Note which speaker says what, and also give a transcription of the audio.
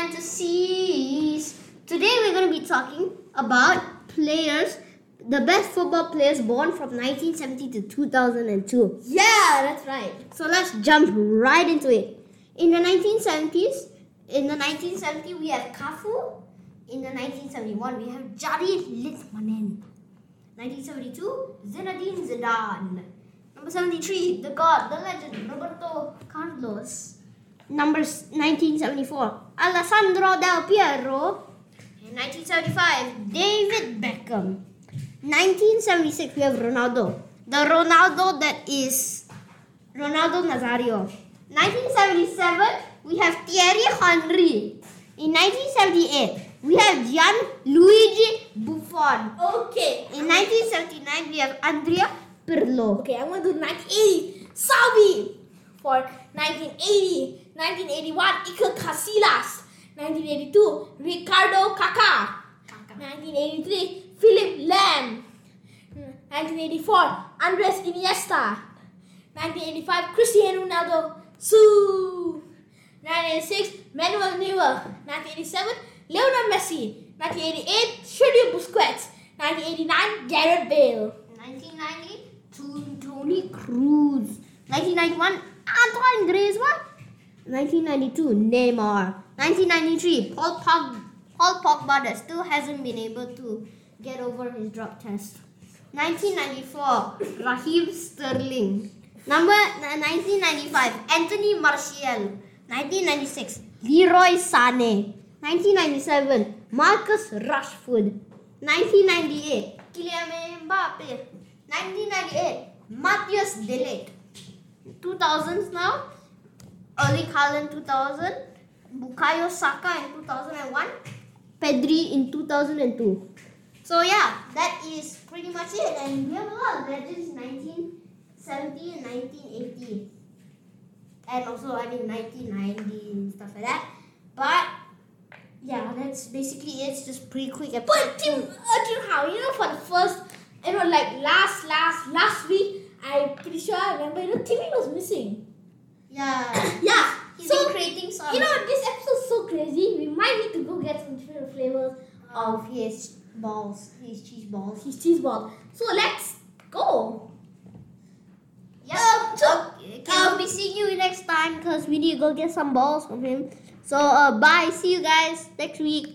Speaker 1: fantasies. Today we're going to be talking about players, the best football players born from 1970 to 2002.
Speaker 2: Yeah, that's right.
Speaker 1: So let's jump right into it. In the 1970s, in the 1970 we have Cafu. In the 1971 we have Jari Litmanen. 1972 Zinedine Zidane. Number 73 the god, the legend Roberto Carlos. Number 1974 Alessandro Del Piero. In 1975 David Beckham. 1976 we have Ronaldo. The Ronaldo that is Ronaldo Nazario. 1977, we have Thierry Henry. In 1978, we have Gianluigi Buffon.
Speaker 2: Okay.
Speaker 1: In 1979, we have Andrea Pirlo.
Speaker 2: Okay, I'm going to do 1980. Salvi. For 1980, 1981, Iker Casillas. 1982, Ricardo Kaká. 1983, Philipp Lahm. 1984, Andres Iniesta. 1985, Cristiano Ronaldo. Su. 1986, Manuel Neuer. 1987, Lionel Messi. 1988, Sergio Busquets. 1989, Gareth Bale.
Speaker 1: 1990, Toni Kroos. 1991, Antoine Griezmann. 1992, Neymar. 1993, Paul Pogba, Paul Pogba that still hasn't been able to get over his drug test. 1994, Raheem Sterling. Number 1995, Anthony Martial. 1996, Leroy Sané. 1997, Marcus Rashford. 1998, Kylian Mbappe. 1998, Matthias de Ligt. 2000s now, Erling Haaland 2000, Bukayo Saka in 2001, Pedri in 2002. So yeah, that is pretty much it. And we have a lot of legends 1970 and 1980. And also, I mean, 1990 and stuff like that. But yeah, that's basically it. It's just pretty quick.
Speaker 2: But Tim, uh, Tim, how you know for the first, you know, like last, last, last week, I'm pretty sure I remember, you know, Timmy was missing.
Speaker 1: Yeah.
Speaker 2: Yeah.
Speaker 1: He's
Speaker 2: so
Speaker 1: been creating some
Speaker 2: you know, this episode's so crazy. We might need to go get some different flavors
Speaker 1: of his balls, his cheese balls.
Speaker 2: his cheese ball. So let's go.
Speaker 1: Yeah.
Speaker 2: Um, so-
Speaker 1: okay, okay, we'll be seeing you next time because we need to go get some balls from him. So uh, bye. See you guys next week.